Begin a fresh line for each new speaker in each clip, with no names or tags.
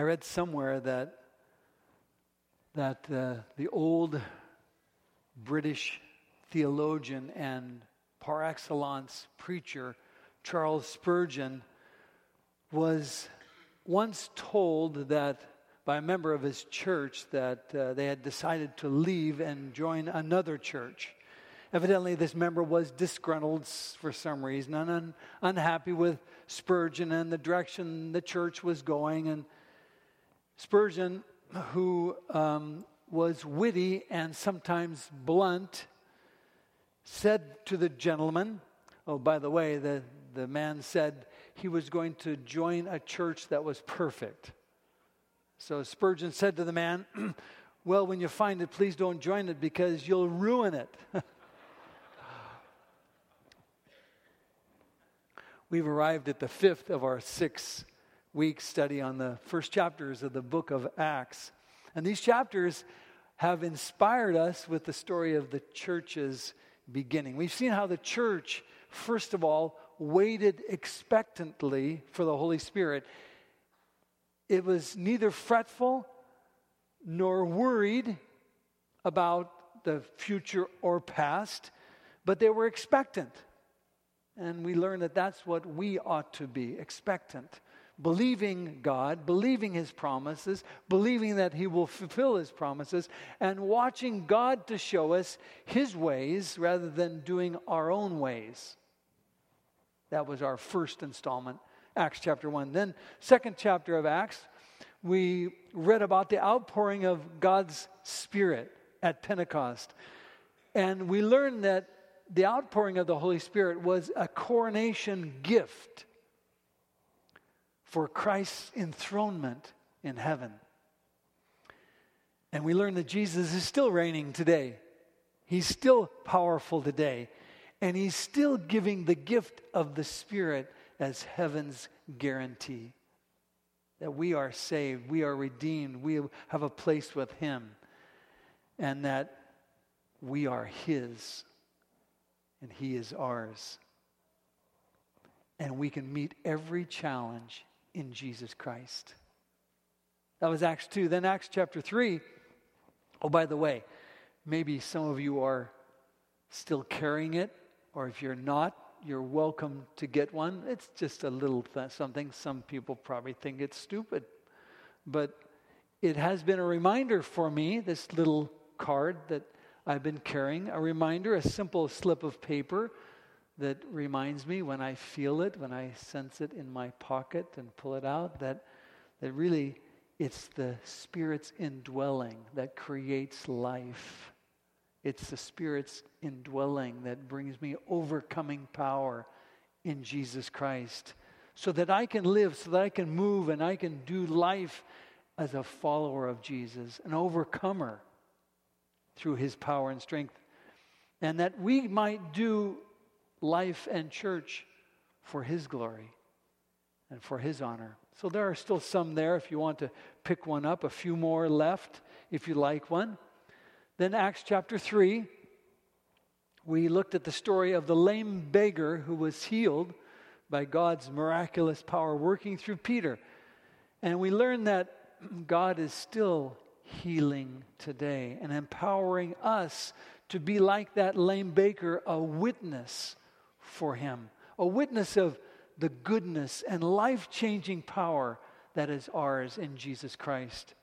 I read somewhere that that uh, the old British theologian and par excellence preacher Charles Spurgeon was once told that by a member of his church that uh, they had decided to leave and join another church. Evidently, this member was disgruntled for some reason and un- unhappy with Spurgeon and the direction the church was going. And Spurgeon, who um, was witty and sometimes blunt, said to the gentleman, Oh, by the way, the, the man said he was going to join a church that was perfect. So Spurgeon said to the man, Well, when you find it, please don't join it because you'll ruin it. We've arrived at the fifth of our six week study on the first chapters of the book of Acts. And these chapters have inspired us with the story of the church's beginning. We've seen how the church, first of all, waited expectantly for the Holy Spirit. It was neither fretful nor worried about the future or past, but they were expectant. And we learn that that's what we ought to be expectant. Believing God, believing His promises, believing that He will fulfill His promises, and watching God to show us His ways rather than doing our own ways. That was our first installment, Acts chapter 1. Then, second chapter of Acts, we read about the outpouring of God's Spirit at Pentecost. And we learned that the outpouring of the Holy Spirit was a coronation gift for Christ's enthronement in heaven. And we learn that Jesus is still reigning today. He's still powerful today. And he's still giving the gift of the Spirit as heaven's guarantee that we are saved, we are redeemed, we have a place with him, and that we are his and He is ours. And we can meet every challenge in Jesus Christ. That was Acts 2. Then Acts chapter 3. Oh, by the way, maybe some of you are still carrying it, or if you're not, you're welcome to get one. It's just a little th- something. Some people probably think it's stupid, but it has been a reminder for me, this little card that I've been carrying a reminder, a simple slip of paper that reminds me when I feel it, when I sense it in my pocket and pull it out, that, that really it's the Spirit's indwelling that creates life. It's the Spirit's indwelling that brings me overcoming power in Jesus Christ so that I can live, so that I can move, and I can do life as a follower of Jesus, an overcomer through his power and strength. And that we might do life and church for his glory and for his honor. So there are still some there if you want to pick one up, a few more left if you like one. Then, Acts chapter 3, we looked at the story of the lame beggar who was healed by God's miraculous power working through Peter. And we learned that God is still healing today and empowering us to be like that lame baker, a witness for him, a witness of the goodness and life changing power that is ours in Jesus Christ.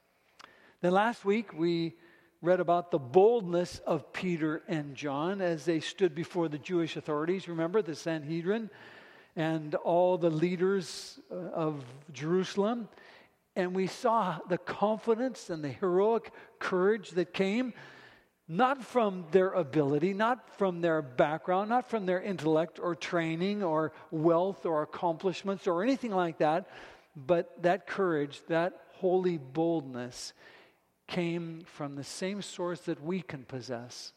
Then last week we read about the boldness of Peter and John as they stood before the Jewish authorities. Remember the Sanhedrin and all the leaders uh, of Jerusalem and we saw the confidence and the heroic courage that came not from their ability, not from their background, not from their intellect or training or wealth or accomplishments or anything like that, but that courage, that holy boldness came from the same source that we can possess,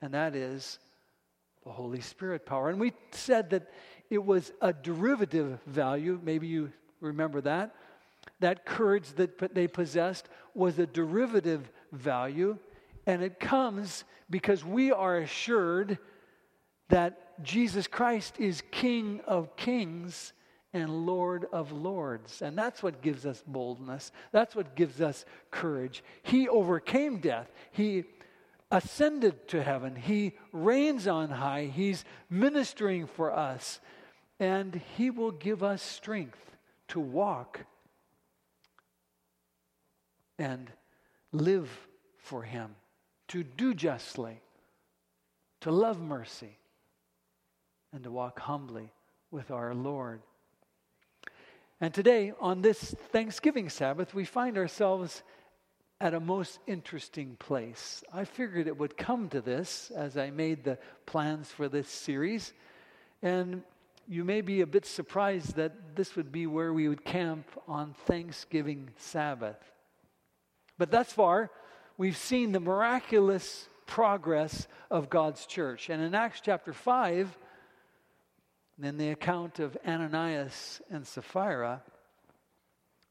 and that is the Holy Spirit power. And we said that it was a derivative value, maybe you remember that that courage that they possessed was a derivative value, and it comes because we are assured that Jesus Christ is King of kings and Lord of lords. And that's what gives us boldness. That's what gives us courage. He overcame death. He ascended to heaven. He reigns on high. He's ministering for us. And He will give us strength to walk and live for Him, to do justly, to love mercy, and to walk humbly with our Lord. And today, on this Thanksgiving Sabbath, we find ourselves at a most interesting place. I figured it would come to this as I made the plans for this series. And you may be a bit surprised that this would be where we would camp on Thanksgiving Sabbath. But thus far, we've seen the miraculous progress of God's church. And in Acts chapter 5, in the account of Ananias and Sapphira,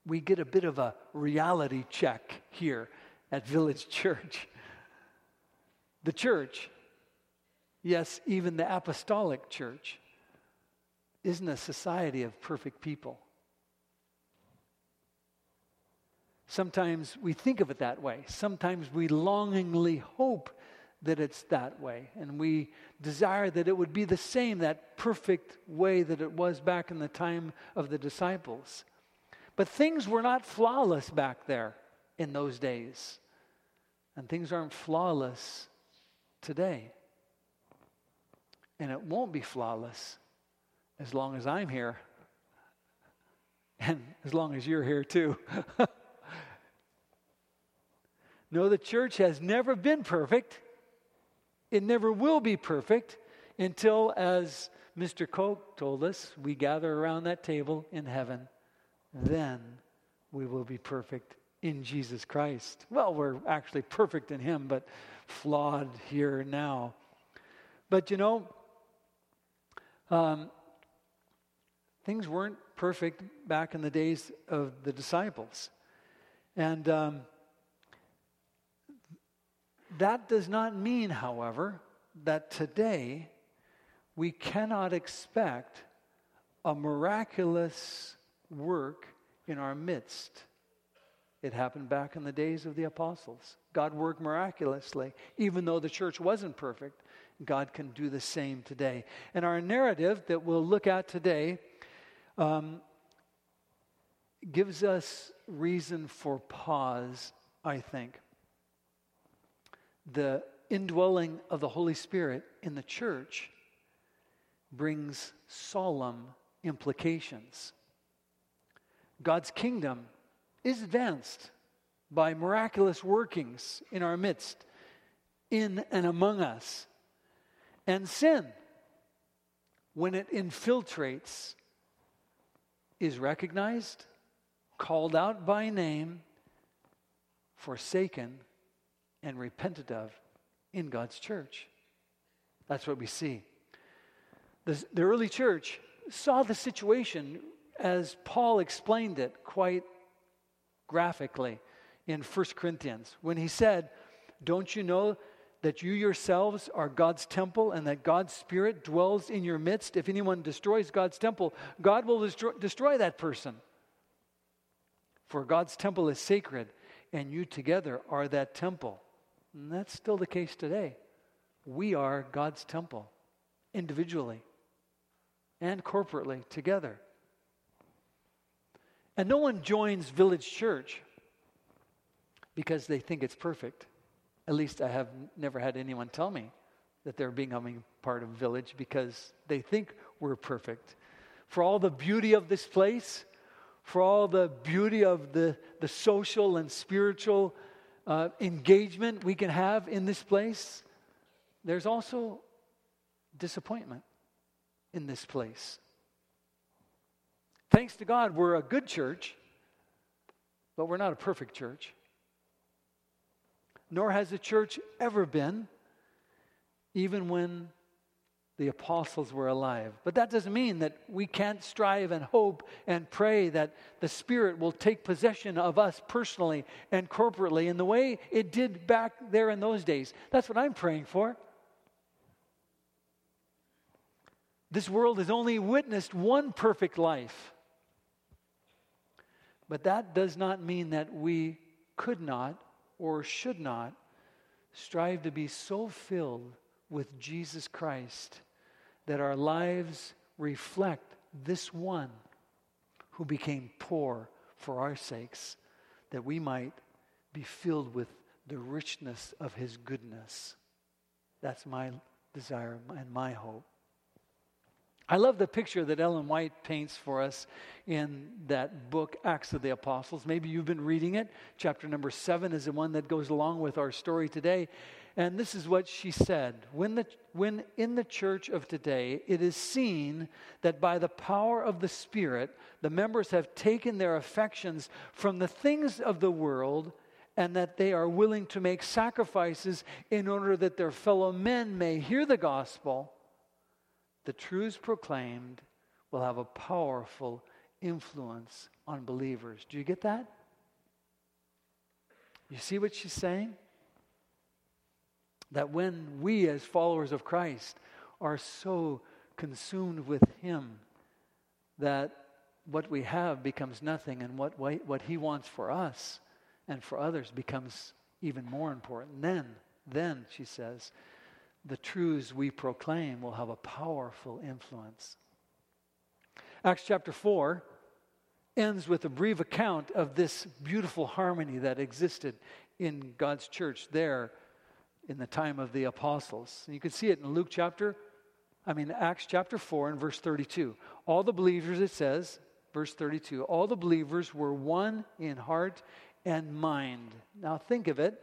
we get a bit of a reality check here at Village Church. The church, yes, even the apostolic church, isn't a society of perfect people. Sometimes we think of it that way. Sometimes we longingly hope that it's that way. And we desire that it would be the same, that perfect way that it was back in the time of the disciples. But things were not flawless back there in those days. And things aren't flawless today. And it won't be flawless as long as I'm here. And as long as you're here too. no, the church has never been perfect. It never will be perfect until, as Mr. Koch told us, we gather around that table in heaven. Then we will be perfect in Jesus Christ. Well, we're actually perfect in Him, but flawed here now. But you know, um, things weren't perfect back in the days of the disciples. And um, that does not mean, however, that today we cannot expect a miraculous work in our midst. It happened back in the days of the apostles. God worked miraculously. Even though the church wasn't perfect, God can do the same today. And our narrative that we'll look at today um, gives us reason for pause, I think the indwelling of the Holy Spirit in the church brings solemn implications. God's kingdom is advanced by miraculous workings in our midst, in and among us. And sin, when it infiltrates, is recognized, called out by name, forsaken, and repented of in God's church. That's what we see. The, the early church saw the situation as Paul explained it quite graphically in 1 Corinthians when he said, Don't you know that you yourselves are God's temple and that God's Spirit dwells in your midst? If anyone destroys God's temple, God will destroy, destroy that person. For God's temple is sacred, and you together are that temple. And that's still the case today. We are God's temple, individually and corporately together. And no one joins Village Church because they think it's perfect. At least I have never had anyone tell me that they're becoming part of Village because they think we're perfect. For all the beauty of this place, for all the beauty of the, the social and spiritual uh, engagement we can have in this place, there's also disappointment in this place. Thanks to God, we're a good church, but we're not a perfect church. Nor has the church ever been, even when the apostles were alive. But that doesn't mean that we can't strive and hope and pray that the Spirit will take possession of us personally and corporately in the way it did back there in those days. That's what I'm praying for. This world has only witnessed one perfect life But that does not mean that we could not or should not strive to be so filled with Jesus Christ that our lives reflect this one who became poor for our sakes, that we might be filled with the richness of his goodness. That's my desire and my hope. I love the picture that Ellen White paints for us in that book, Acts of the Apostles. Maybe you've been reading it. Chapter number seven is the one that goes along with our story today. And this is what she said when, the, when in the church of today it is seen that by the power of the Spirit, the members have taken their affections from the things of the world and that they are willing to make sacrifices in order that their fellow men may hear the gospel the truths proclaimed will have a powerful influence on believers. Do you get that? You see what she's saying? That when we, as followers of Christ, are so consumed with Him that what we have becomes nothing, and what, what He wants for us and for others becomes even more important. Then, then, she says, the truths we proclaim will have a powerful influence. Acts chapter 4 ends with a brief account of this beautiful harmony that existed in God's church there in the time of the apostles. And you can see it in Luke chapter, I mean, Acts chapter 4 and verse 32. All the believers, it says, verse 32, all the believers were one in heart and mind. Now think of it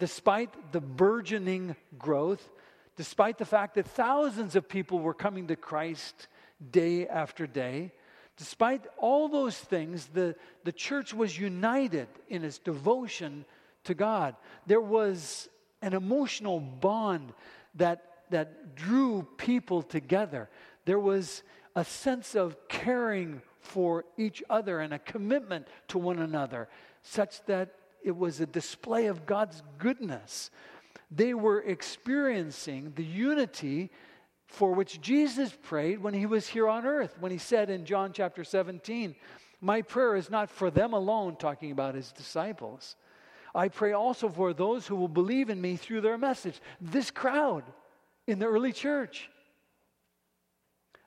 despite the burgeoning growth, despite the fact that thousands of people were coming to Christ day after day, despite all those things, the, the church was united in its devotion to God. There was an emotional bond that, that drew people together. There was a sense of caring for each other and a commitment to one another, such that it was a display of God's goodness. They were experiencing the unity for which Jesus prayed when he was here on earth, when he said in John chapter 17, My prayer is not for them alone, talking about his disciples. I pray also for those who will believe in me through their message. This crowd in the early church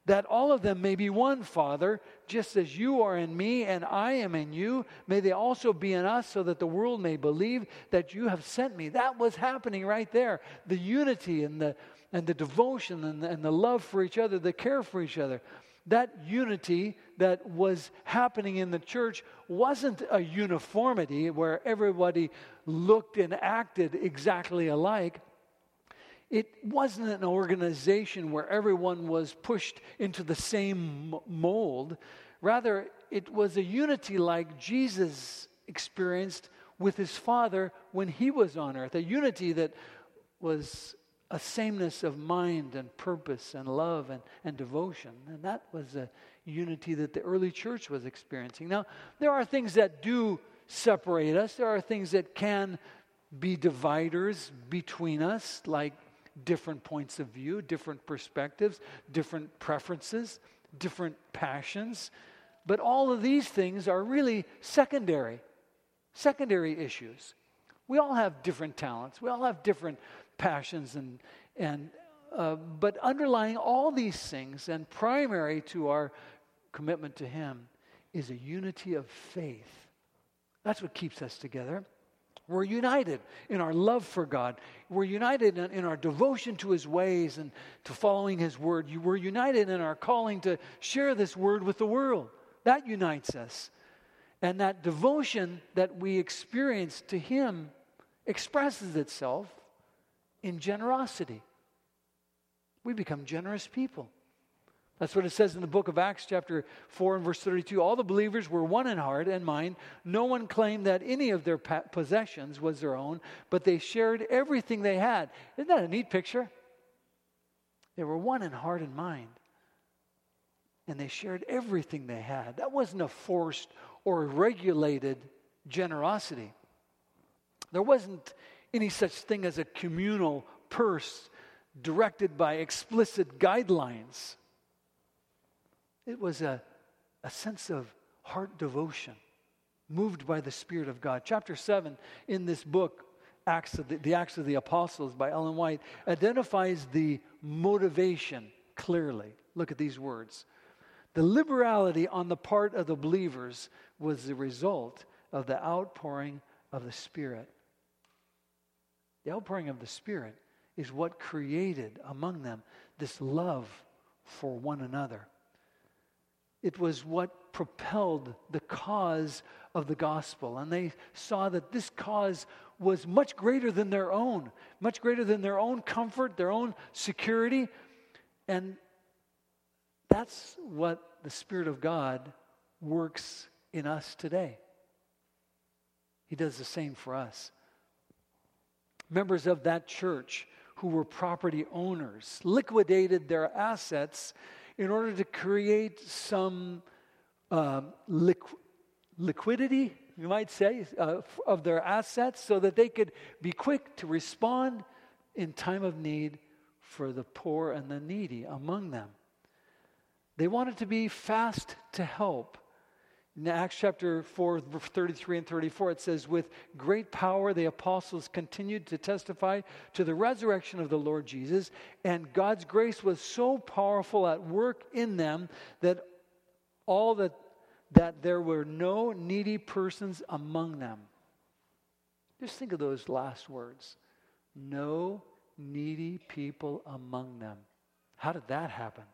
that all of them may be one, Father, just as you are in me and I am in you. May they also be in us, so that the world may believe that you have sent me. That was happening right there. The unity and the, and the devotion and the, and the love for each other, the care for each other. That unity that was happening in the church wasn't a uniformity where everybody looked and acted exactly alike it wasn't an organization where everyone was pushed into the same mold. Rather, it was a unity like Jesus experienced with his Father when he was on earth, a unity that was a sameness of mind and purpose and love and, and devotion. And that was a unity that the early church was experiencing. Now, there are things that do separate us, there are things that can be dividers between us, like different points of view, different perspectives, different preferences, different passions. But all of these things are really secondary, secondary issues. We all have different talents, we all have different passions, and, and, uh, but underlying all these things and primary to our commitment to Him is a unity of faith. That's what keeps us together. We're united in our love for God. We're united in, in, our devotion to His ways and to following His word. We're united in our calling to share this word with the world. That unites us. And that devotion that we experience to Him expresses itself in generosity. We become generous people. That's what it says in the book of Acts, chapter 4 and verse 32. All the believers were one in heart and mind. No one claimed that any of their possessions was their own, but they shared everything they had. Isn't that a neat picture? They were one in heart and mind. And they shared everything they had. That wasn't a forced or regulated generosity. There wasn't any such thing as a communal purse directed by explicit guidelines. It was a, a sense of heart devotion moved by the Spirit of God. Chapter 7 in this book, Acts of the, the Acts of the Apostles by Ellen White, identifies the motivation clearly. Look at these words. The liberality on the part of the believers was the result of the outpouring of the Spirit. The outpouring of the Spirit is what created among them this love for one another. It was what propelled the cause of the gospel. And they saw that this cause was much greater than their own, much greater than their own comfort, their own security. And that's what the Spirit of God works in us today. He does the same for us. Members of that church who were property owners liquidated their assets in order to create some um, liqu- liquidity, you might say, uh, of their assets so that they could be quick to respond in time of need for the poor and the needy among them. They wanted to be fast to help. In Acts chapter 4, 33 and 34, it says, With great power the apostles continued to testify to the resurrection of the Lord Jesus, and God's grace was so powerful at work in them that all that, that there were no needy persons among them. Just think of those last words. No needy people among them. How did that happen?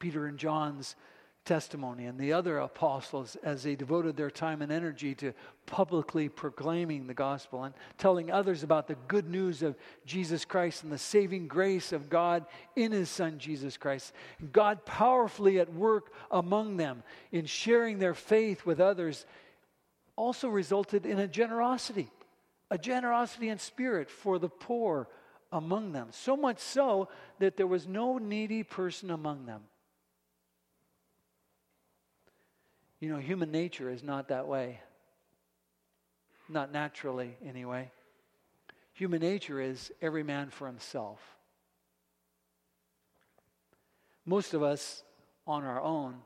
Peter and John's testimony and the other apostles as they devoted their time and energy to publicly proclaiming the gospel and telling others about the good news of Jesus Christ and the saving grace of God in his son Jesus Christ. God powerfully at work among them in sharing their faith with others also resulted in a generosity, a generosity in spirit for the poor among them. So much so that there was no needy person among them. You know, human nature is not that way. Not naturally, anyway. Human nature is every man for himself. Most of us on our own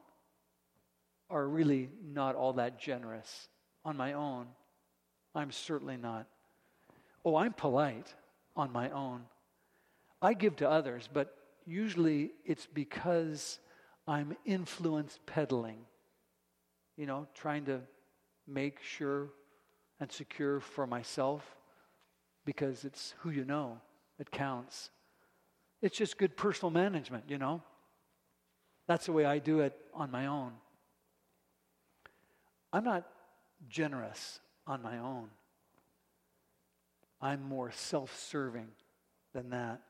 are really not all that generous. On my own, I'm certainly not. Oh, I'm polite on my own. I give to others, but usually it's because I'm influence peddling you know, trying to make sure and secure for myself because it's who you know that counts. It's just good personal management, you know. That's the way I do it on my own. I'm not generous on my own. I'm more self serving than that.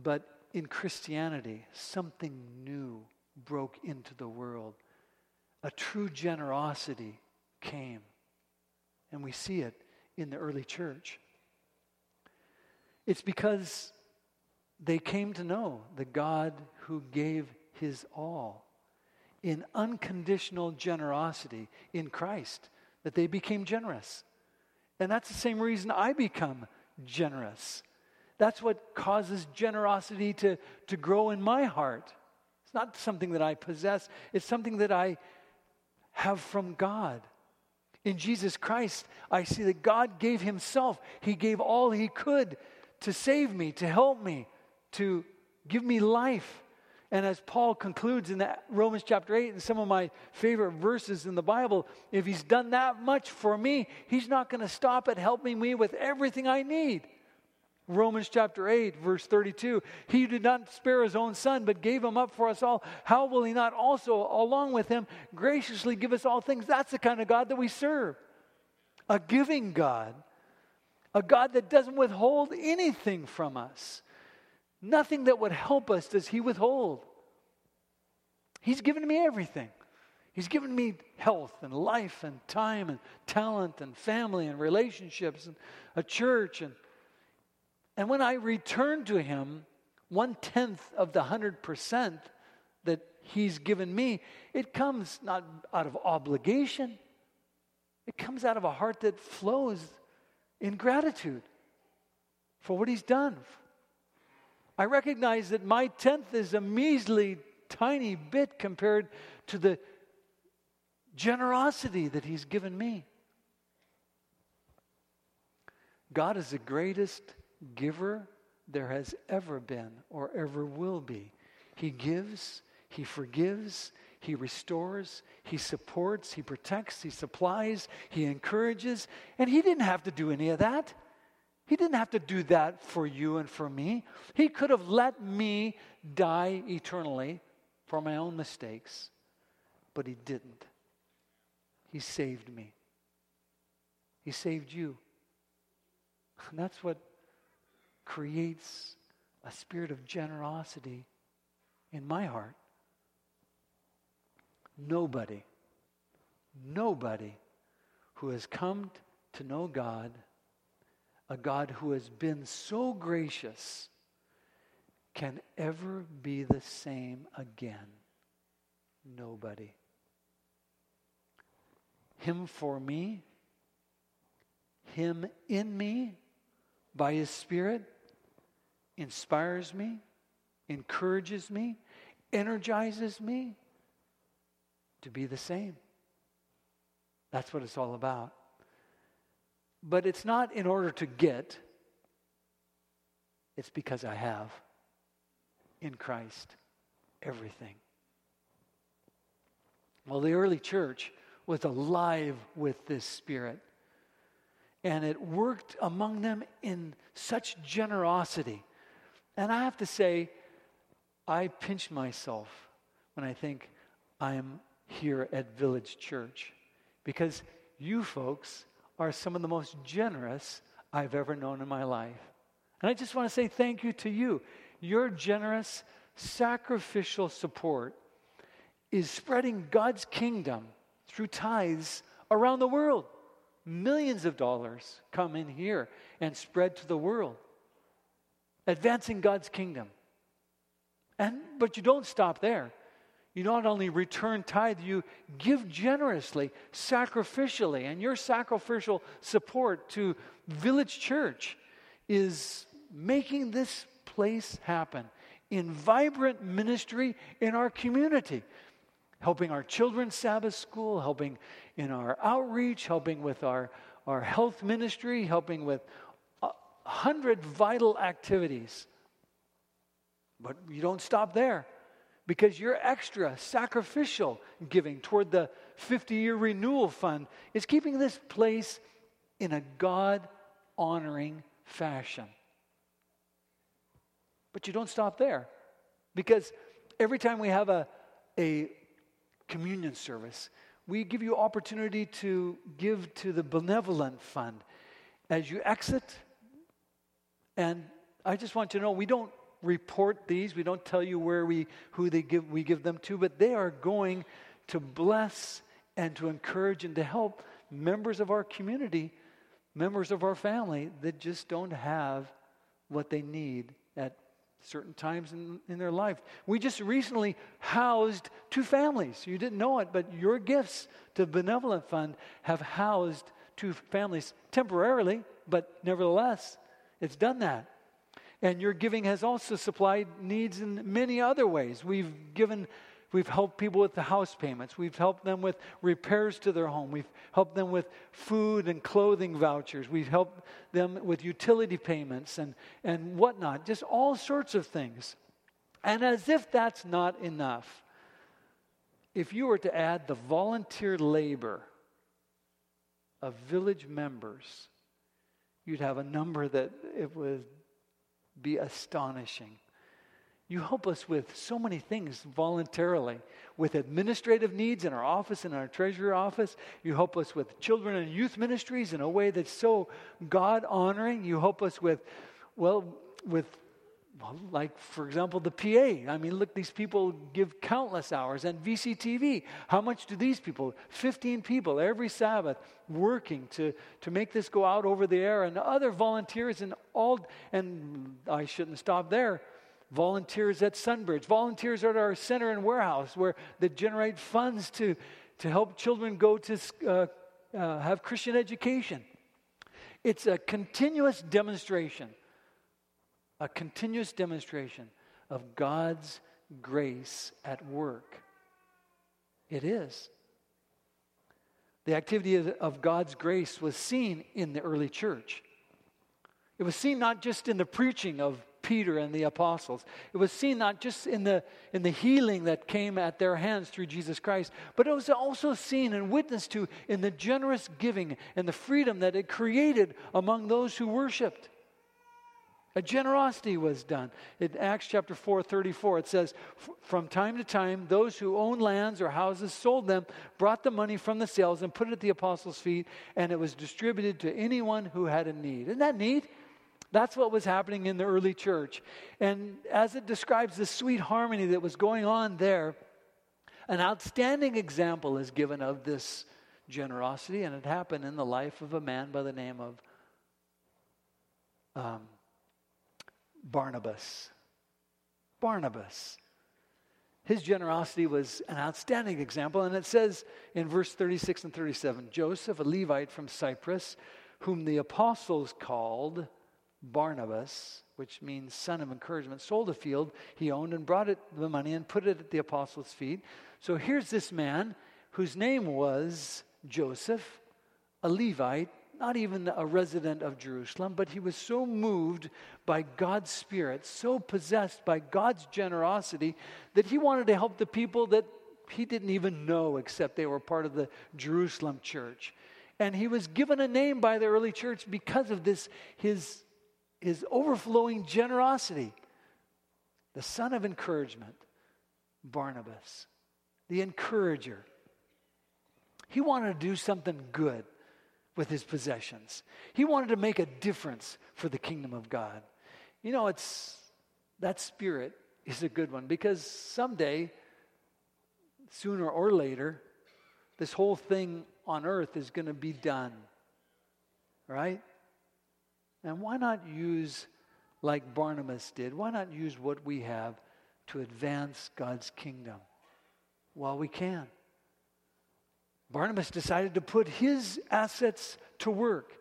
But in Christianity, something new broke into the world a true generosity came. And we see it in the early church. It's because they came to know the God who gave his all in unconditional generosity in Christ that they became generous. And that's the same reason I become generous. That's what causes generosity to, to grow in my heart. It's not something that I possess, it's something that I have from God. In Jesus Christ, I see that God gave Himself. He gave all He could to save me, to help me, to give me life. And as Paul concludes in Romans chapter 8, and some of my favorite verses in the Bible, if He's done that much for me, He's not going to stop at helping me with everything I need. Romans chapter 8, verse 32. He did not spare his own son, but gave him up for us all. How will he not also, along with him, graciously give us all things? That's the kind of God that we serve. A giving God, a God that doesn't withhold anything from us. Nothing that would help us does he withhold. He's given me everything. He's given me health and life and time and talent and family and relationships and a church and and when I return to Him, one tenth of the hundred percent that He's given me, it comes not out of obligation, it comes out of a heart that flows in gratitude for what He's done. I recognize that my tenth is a measly, tiny bit compared to the generosity that He's given me. God is the greatest giver there has ever been or ever will be. He gives, He forgives, He restores, He supports, He protects, He supplies, He encourages, and He didn't have to do any of that. He didn't have to do that for you and for me. He could have let me die eternally for my own mistakes, but He didn't. He saved me. He saved you. And that's what creates a spirit of generosity in my heart. Nobody, nobody who has come to know God, a God who has been so gracious, can ever be the same again. Nobody. Him for me, Him in me by His Spirit inspires me, encourages me, energizes me to be the same. That's what it's all about. But it's not in order to get, it's because I have in Christ everything. Well, the early church was alive with this spirit. And it worked among them in such generosity. And I have to say, I pinch myself when I think I'm here at Village Church because you folks are some of the most generous I've ever known in my life. And I just want to say thank you to you. Your generous, sacrificial support is spreading God's kingdom through tithes around the world. Millions of dollars come in here and spread to the world, advancing God's kingdom. And, but you don't stop there. You not only return tithe, you give generously, sacrificially, and your sacrificial support to Village Church is making this place happen in vibrant ministry in our community helping our children's Sabbath school, helping in our outreach, helping with our, our health ministry, helping with a hundred vital activities. But you don't stop there because your extra sacrificial giving toward the 50 year renewal fund is keeping this place in a God honoring fashion. But you don't stop there because every time we have a, a communion service. We give you opportunity to give to the benevolent fund as you exit. And I just want you to know we don't report these. We don't tell you where we who they give we give them to, but they are going to bless and to encourage and to help members of our community, members of our family that just don't have what they need at certain times in, in their life. We just recently housed two families. You didn't know it, but your gifts to Benevolent Fund have housed two families temporarily, but nevertheless, it's done that. And your giving has also supplied needs in many other ways. We've given We've helped people with the house payments. We've helped them with repairs to their home. We've helped them with food and clothing vouchers. We've helped them with utility payments and, and whatnot, just all sorts of things. And as if that's not enough, if you were to add the volunteer labor of village members, you'd have a number that it would be astonishing. You help us with so many things voluntarily. With administrative needs in our office, in our treasury office. You help us with children and youth ministries in a way that's so God honoring. You help us with, well, with, well, like, for example, the PA. I mean, look, these people give countless hours. And VCTV, how much do these people? 15 people every Sabbath working to, to make this go out over the air. And other volunteers and all, and I shouldn't stop there volunteers at Sunbridge, volunteers at our center and warehouse where they generate funds to, to help children go to uh, uh, have Christian education. It's a continuous demonstration, a continuous demonstration of God's grace at work. It is. The activity of God's grace was seen in the early church. It was seen not just in the preaching of Peter and the apostles. It was seen not just in the, in the healing that came at their hands through Jesus Christ, but it was also seen and witnessed to in the generous giving and the freedom that it created among those who worshiped. A generosity was done. In Acts chapter 4, 34, it says, From time to time, those who owned lands or houses sold them, brought the money from the sales, and put it at the apostles' feet, and it was distributed to anyone who had a need. Isn't that neat? That's what was happening in the early church. And as it describes the sweet harmony that was going on there, an outstanding example is given of this generosity, and it happened in the life of a man by the name of um, Barnabas. Barnabas. His generosity was an outstanding example, and it says in verse 36 and 37 Joseph, a Levite from Cyprus, whom the apostles called Barnabas, which means son of encouragement, sold a field he owned and brought it the money and put it at the apostles' feet. So here's this man whose name was Joseph, a Levite, not even a resident of Jerusalem, but he was so moved by God's Spirit, so possessed by God's generosity, that he wanted to help the people that he didn't even know except they were part of the Jerusalem church. And he was given a name by the early church because of this, his his overflowing generosity. The son of encouragement, Barnabas, the encourager. He wanted to do something good with his possessions. He wanted to make a difference for the kingdom of God. You know, it's that spirit is a good one because someday, sooner or later, this whole thing on earth is going to be done. Right? And why not use, like Barnabas did, why not use what we have to advance God's kingdom while we can? Barnabas decided to put his assets to work,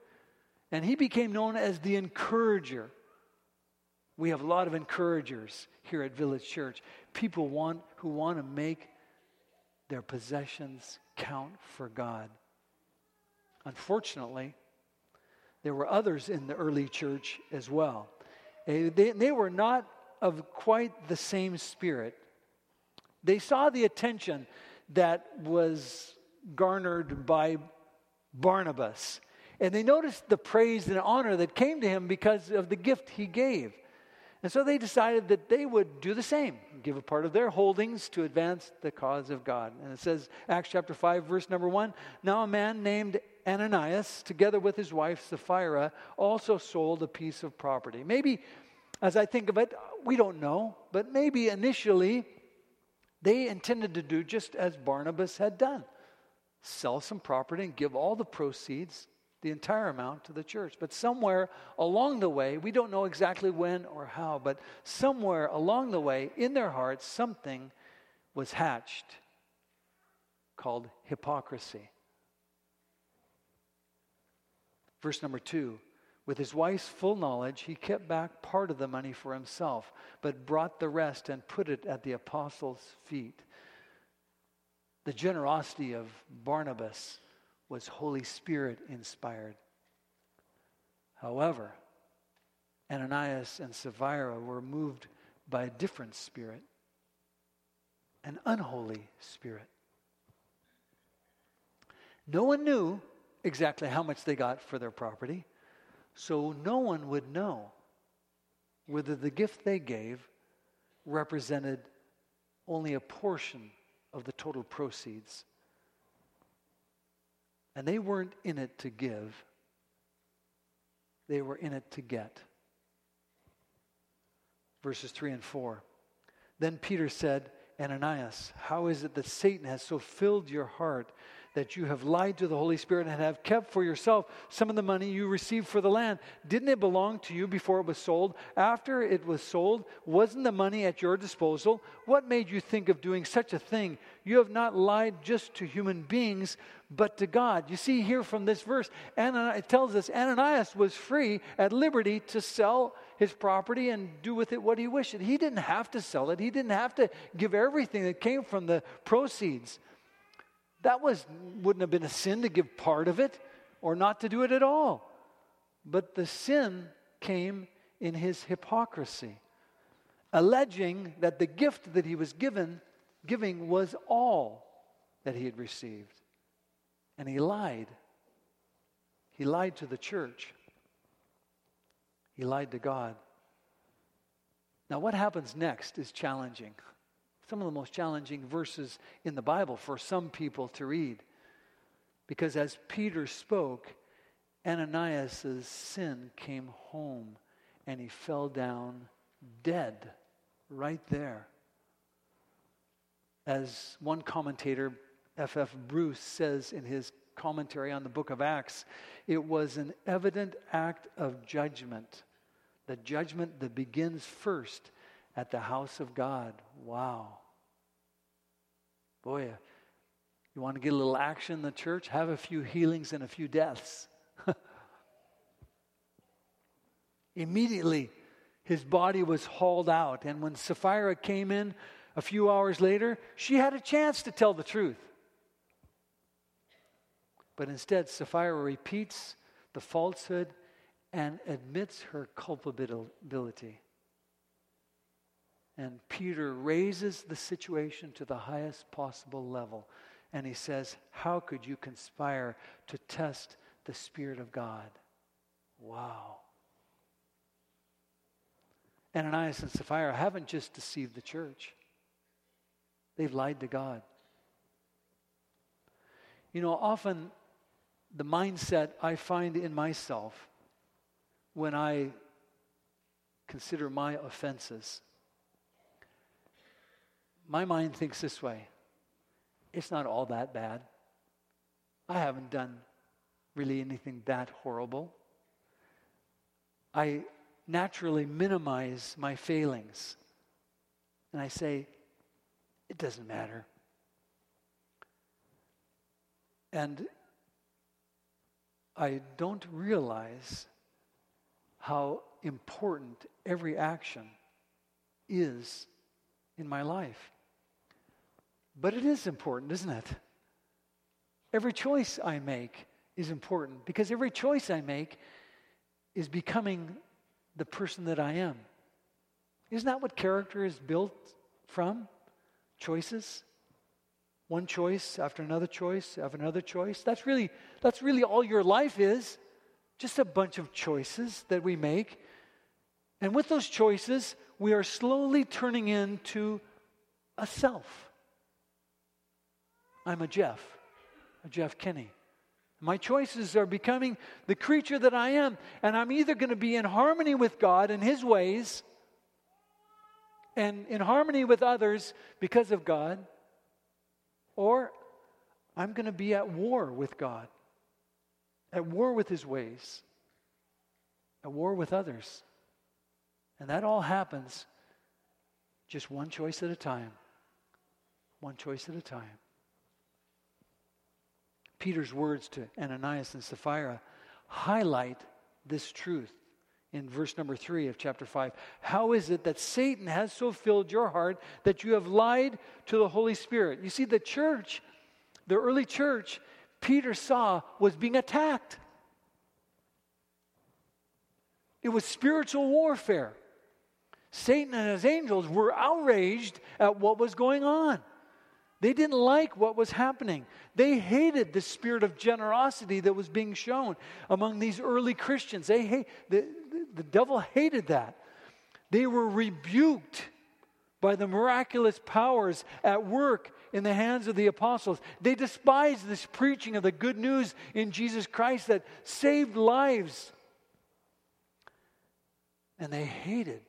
and he became known as the encourager. We have a lot of encouragers here at Village Church. People want, who want to make their possessions count for God. Unfortunately, there were others in the early church as well. Eh, they, they were not of quite the same spirit. They saw the attention that was garnered by Barnabas. And they noticed the praise and honor that came to him because of the gift he gave. And so they decided that they would do the same, give a part of their holdings to advance the cause of God. And it says, Acts chapter 5, verse number 1 Now a man named Ananias, together with his wife Sapphira, also sold a piece of property. Maybe, as I think of it, we don't know, but maybe initially they intended to do just as Barnabas had done sell some property and give all the proceeds, the entire amount, to the church. But somewhere along the way, we don't know exactly when or how, but somewhere along the way, in their hearts, something was hatched called hypocrisy. Verse number two with his wife's full knowledge, he kept back part of the money for himself, but brought the rest and put it at the apostles' feet. The generosity of Barnabas was Holy Spirit inspired. However, Ananias and Sapphira were moved by a different spirit, an unholy spirit. No one knew exactly how much they got for their property, so no one would know whether the gift they gave represented only a portion of the total proceeds. And they weren't in it to give, they were in it to get. Verses 3 and 4. Then Peter said, Ananias, how is it that Satan has so filled your heart that you have lied to the Holy Spirit and have kept for yourself some of the money you received for the land. Didn't it belong to you before it was sold? After it was sold, wasn't the money at your disposal? What made you think of doing such a thing? You have not lied just to human beings, but to God. You see here from this verse, Ananias, it tells us Ananias was free at liberty to sell his property and do with it what he wished. He didn't have to sell it, he didn't have to give everything that came from the proceeds. That was, wouldn't have been a sin to give part of it or not to do it at all. But the sin came in his hypocrisy, alleging that the gift that he was given, giving was all that he had received. And he lied. He lied to the church. He lied to God. Now, what happens next is challenging. Some of the most challenging verses in the Bible for some people to read. Because as Peter spoke, Ananias' sin came home and he fell down dead right there. As one commentator, F.F. F. Bruce, says in his commentary on the book of Acts, it was an evident act of judgment. The judgment that begins first at the house of God. Wow. Boy, uh, you want to get a little action in the church? Have a few healings and a few deaths. Immediately, his body was hauled out. And when Sapphira came in a few hours later, she had a chance to tell the truth. But instead, Sapphira repeats the falsehood and admits her culpability. And Peter raises the situation to the highest possible level. And he says, How could you conspire to test the Spirit of God? Wow. Ananias and Sapphira haven't just deceived the church, they've lied to God. You know, often the mindset I find in myself when I consider my offenses, my mind thinks this way it's not all that bad. I haven't done really anything that horrible. I naturally minimize my failings. And I say, it doesn't matter. And I don't realize how important every action is in my life. But it is important, isn't it? Every choice I make is important because every choice I make is becoming the person that I am. Isn't that what character is built from? Choices. One choice after another choice after another choice. That's really, that's really all your life is. Just a bunch of choices that we make. And with those choices, we are slowly turning into a self. I'm a Jeff, a Jeff Kinney. My choices are becoming the creature that I am. And I'm either going to be in harmony with God and His ways and in harmony with others because of God, or I'm going to be at war with God, at war with His ways, at war with others. And that all happens just one choice at a time. One choice at a time. Peter's words to Ananias and Sapphira highlight this truth in verse number three of chapter five. How is it that Satan has so filled your heart that you have lied to the Holy Spirit? You see, the church, the early church, Peter saw was being attacked. It was spiritual warfare. Satan and his angels were outraged at what was going on. They didn't like what was happening. They hated the spirit of generosity that was being shown among these early Christians. They hate, the, the devil hated that. They were rebuked by the miraculous powers at work in the hands of the apostles. They despised this preaching of the good news in Jesus Christ that saved lives. And they hated,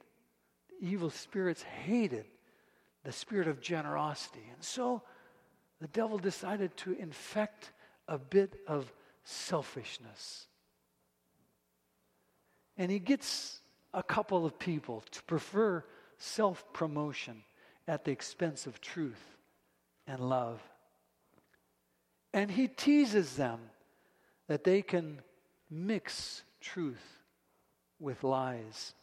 the evil spirits hated the spirit of generosity. And so the devil decided to infect a bit of selfishness. And he gets a couple of people to prefer self promotion at the expense of truth and love. And he teases them that they can mix truth with lies.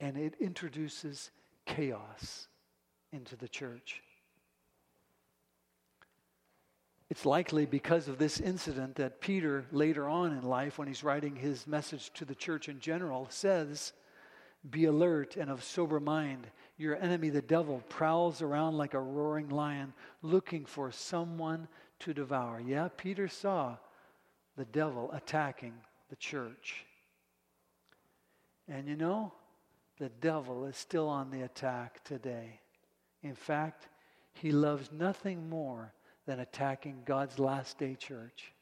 And it introduces chaos into the church. It's likely because of this incident that Peter, later on in life, when he's writing his message to the church in general, says, Be alert and of sober mind. Your enemy, the devil, prowls around like a roaring lion looking for someone to devour. Yeah, Peter saw the devil attacking the church. And you know, the devil is still on the attack today. In fact, he loves nothing more than attacking God's last day church.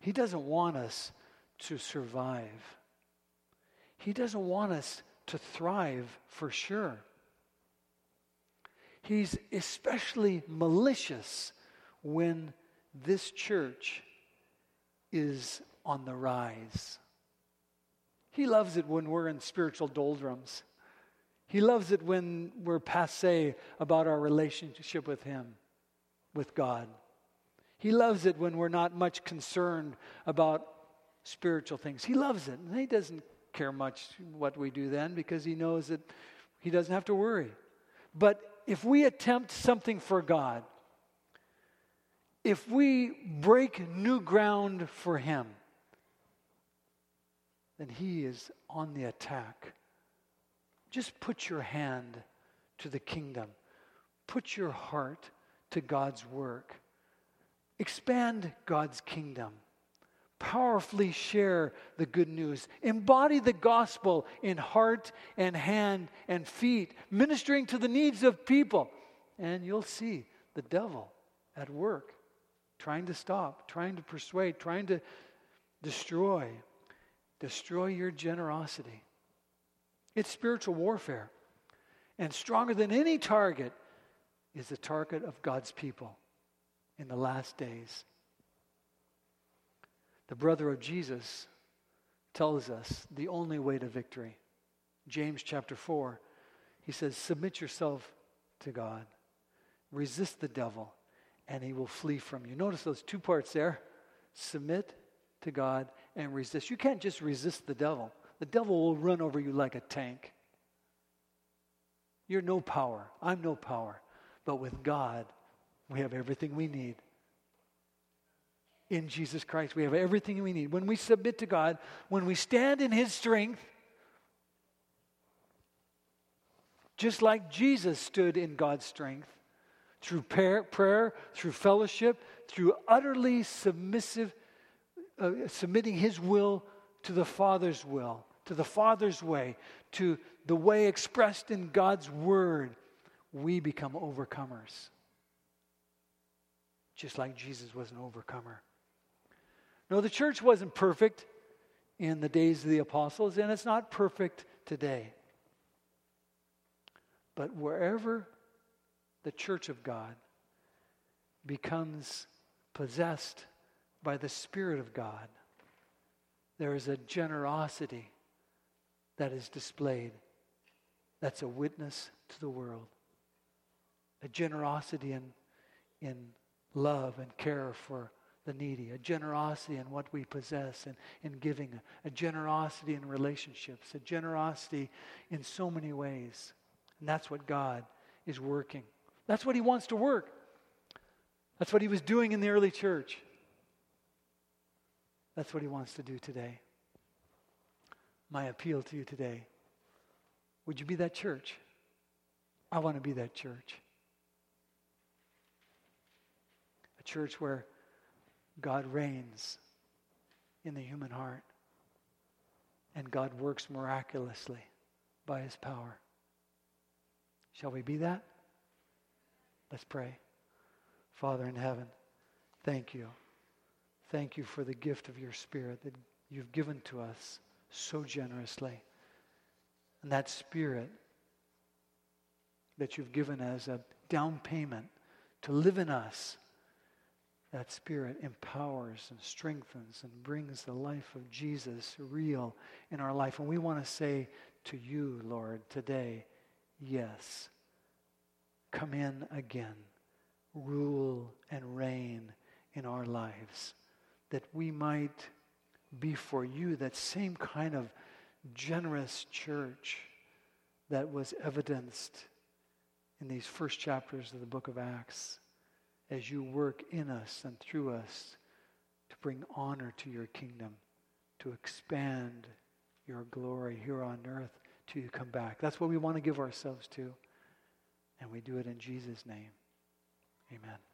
He doesn't want us to survive. He doesn't want us to thrive for sure. He's especially malicious when this church is on the rise. He loves it when we're in spiritual doldrums. He loves it when we're passe about our relationship with Him, with God. He loves it when we're not much concerned about spiritual things. He loves it. And He doesn't care much what we do then because He knows that He doesn't have to worry. But if we attempt something for God, if we break new ground for Him, then He is on the attack. Just put your hand to the kingdom, put your heart to God's work, expand God's kingdom. Powerfully share the good news. Embody the gospel in heart and hand and feet, ministering to the needs of people. And you'll see the devil at work trying to stop, trying to persuade, trying to destroy. Destroy your generosity. It's spiritual warfare. And stronger than any target is the target of God's people in the last days. The brother of Jesus tells us the only way to victory. James chapter 4, he says, Submit yourself to God, resist the devil, and he will flee from you. Notice those two parts there submit to God and resist. You can't just resist the devil, the devil will run over you like a tank. You're no power. I'm no power. But with God, we have everything we need. In Jesus Christ, we have everything we need. When we submit to God, when we stand in His strength, just like Jesus stood in God's strength, through prayer, through fellowship, through utterly submissive, uh, submitting His will to the Father's will, to the Father's way, to the way expressed in God's Word, we become overcomers. Just like Jesus was an overcomer. No, the church wasn't perfect in the days of the apostles, and it's not perfect today. But wherever the church of God becomes possessed by the Spirit of God, there is a generosity that is displayed that's a witness to the world. A generosity in, in love and care for the needy, a generosity in what we possess and in giving, a generosity in relationships, a generosity in so many ways. And that's what God is working. That's what He wants to work. That's what He was doing in the early church. That's what He wants to do today. My appeal to you today would you be that church? I want to be that church. A church where God reigns in the human heart and God works miraculously by his power. Shall we be that? Let's pray. Father in heaven, thank you. Thank you for the gift of your Spirit that you've given to us so generously. And that Spirit that you've given as a down payment to live in us, that Spirit empowers and strengthens and brings the life of Jesus real in our life. And we want to say to you, Lord, today, yes, come in again, rule and reign in our lives, that we might be for you that same kind of generous church that was evidenced in these first chapters of the book of Acts as you work in us and through us to bring honor to your kingdom, to expand your glory here on earth till you come back. That's what we want to give ourselves to. And we do it in Jesus' name. Amen.